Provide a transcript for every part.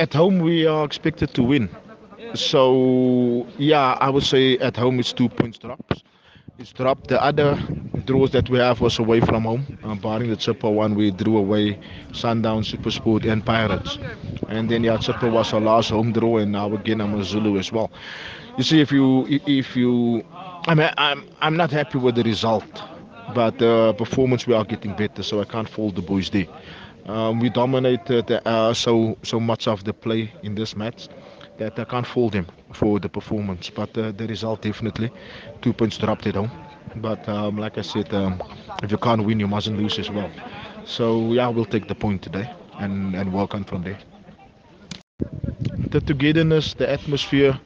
at home we are expected to win. So yeah, I would say at home it's two points drops. It's dropped. The other draws that we have was away from home, uh, barring the Chippa one. We drew away Sundown, Supersport, and Pirates. And then yeah, Chippa was our last home draw, and now again AmaZulu as well. You see, if you if you, I mean, I'm I'm not happy with the result, but the performance we are getting better, so I can't fault the boys there. Um, we dominated uh, so so much of the play in this match that I can't fault them for the performance. But uh, the result definitely two points dropped at home. But um, like I said, um, if you can't win, you mustn't lose as well. So yeah, we'll take the point today and and work on from there. The togetherness, the atmosphere,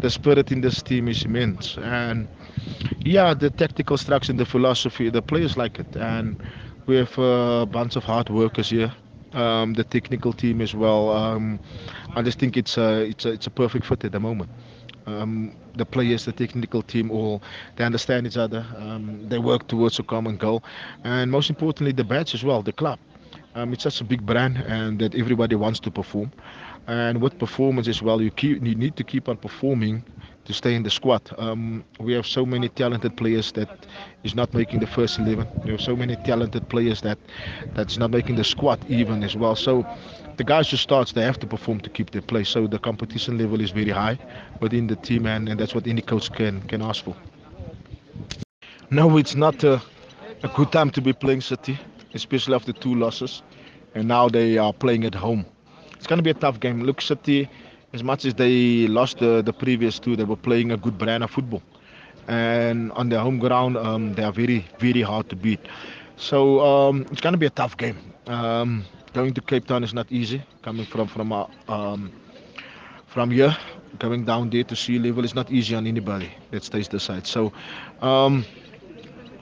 the spirit in this team is immense, and yeah, the tactical structure, the philosophy, the players like it, and we have a bunch of hard workers here. Um, the technical team as well. Um, I just think it's a it's a it's a perfect fit at the moment. Um, the players, the technical team, all they understand each other. Um, they work towards a common goal, and most importantly, the badge as well, the club. Um, it's such a big brand, and that everybody wants to perform. And with performance as well, you keep you need to keep on performing to stay in the squad. Um, we have so many talented players that is not making the first 11. We have so many talented players that that's not making the squad even as well. So the guys who starts, they have to perform to keep their place. So the competition level is very high within the team, and, and that's what any coach can can ask for. No, it's not a, a good time to be playing City, especially after two losses, and now they are playing at home. It's going to be a tough game. Look, City as much as they lost the, the previous two, they were playing a good brand of football. And on their home ground, um, they are very, very hard to beat. So um, it's going to be a tough game. Um, going to Cape Town is not easy. Coming from from uh, um, from here, going down there to sea level is not easy on anybody that stays the side. So, um,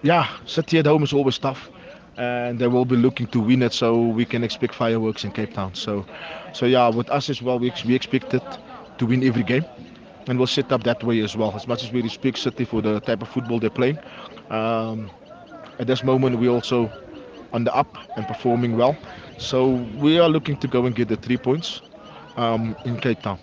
yeah, City at home is always tough and they will be looking to win it so we can expect fireworks in Cape Town. So so yeah with us as well we, we expected to win every game. And we'll set up that way as well. As much as we respect City for the type of football they're playing um, at this moment we also on the up and performing well. So we are looking to go and get the three points um, in Cape Town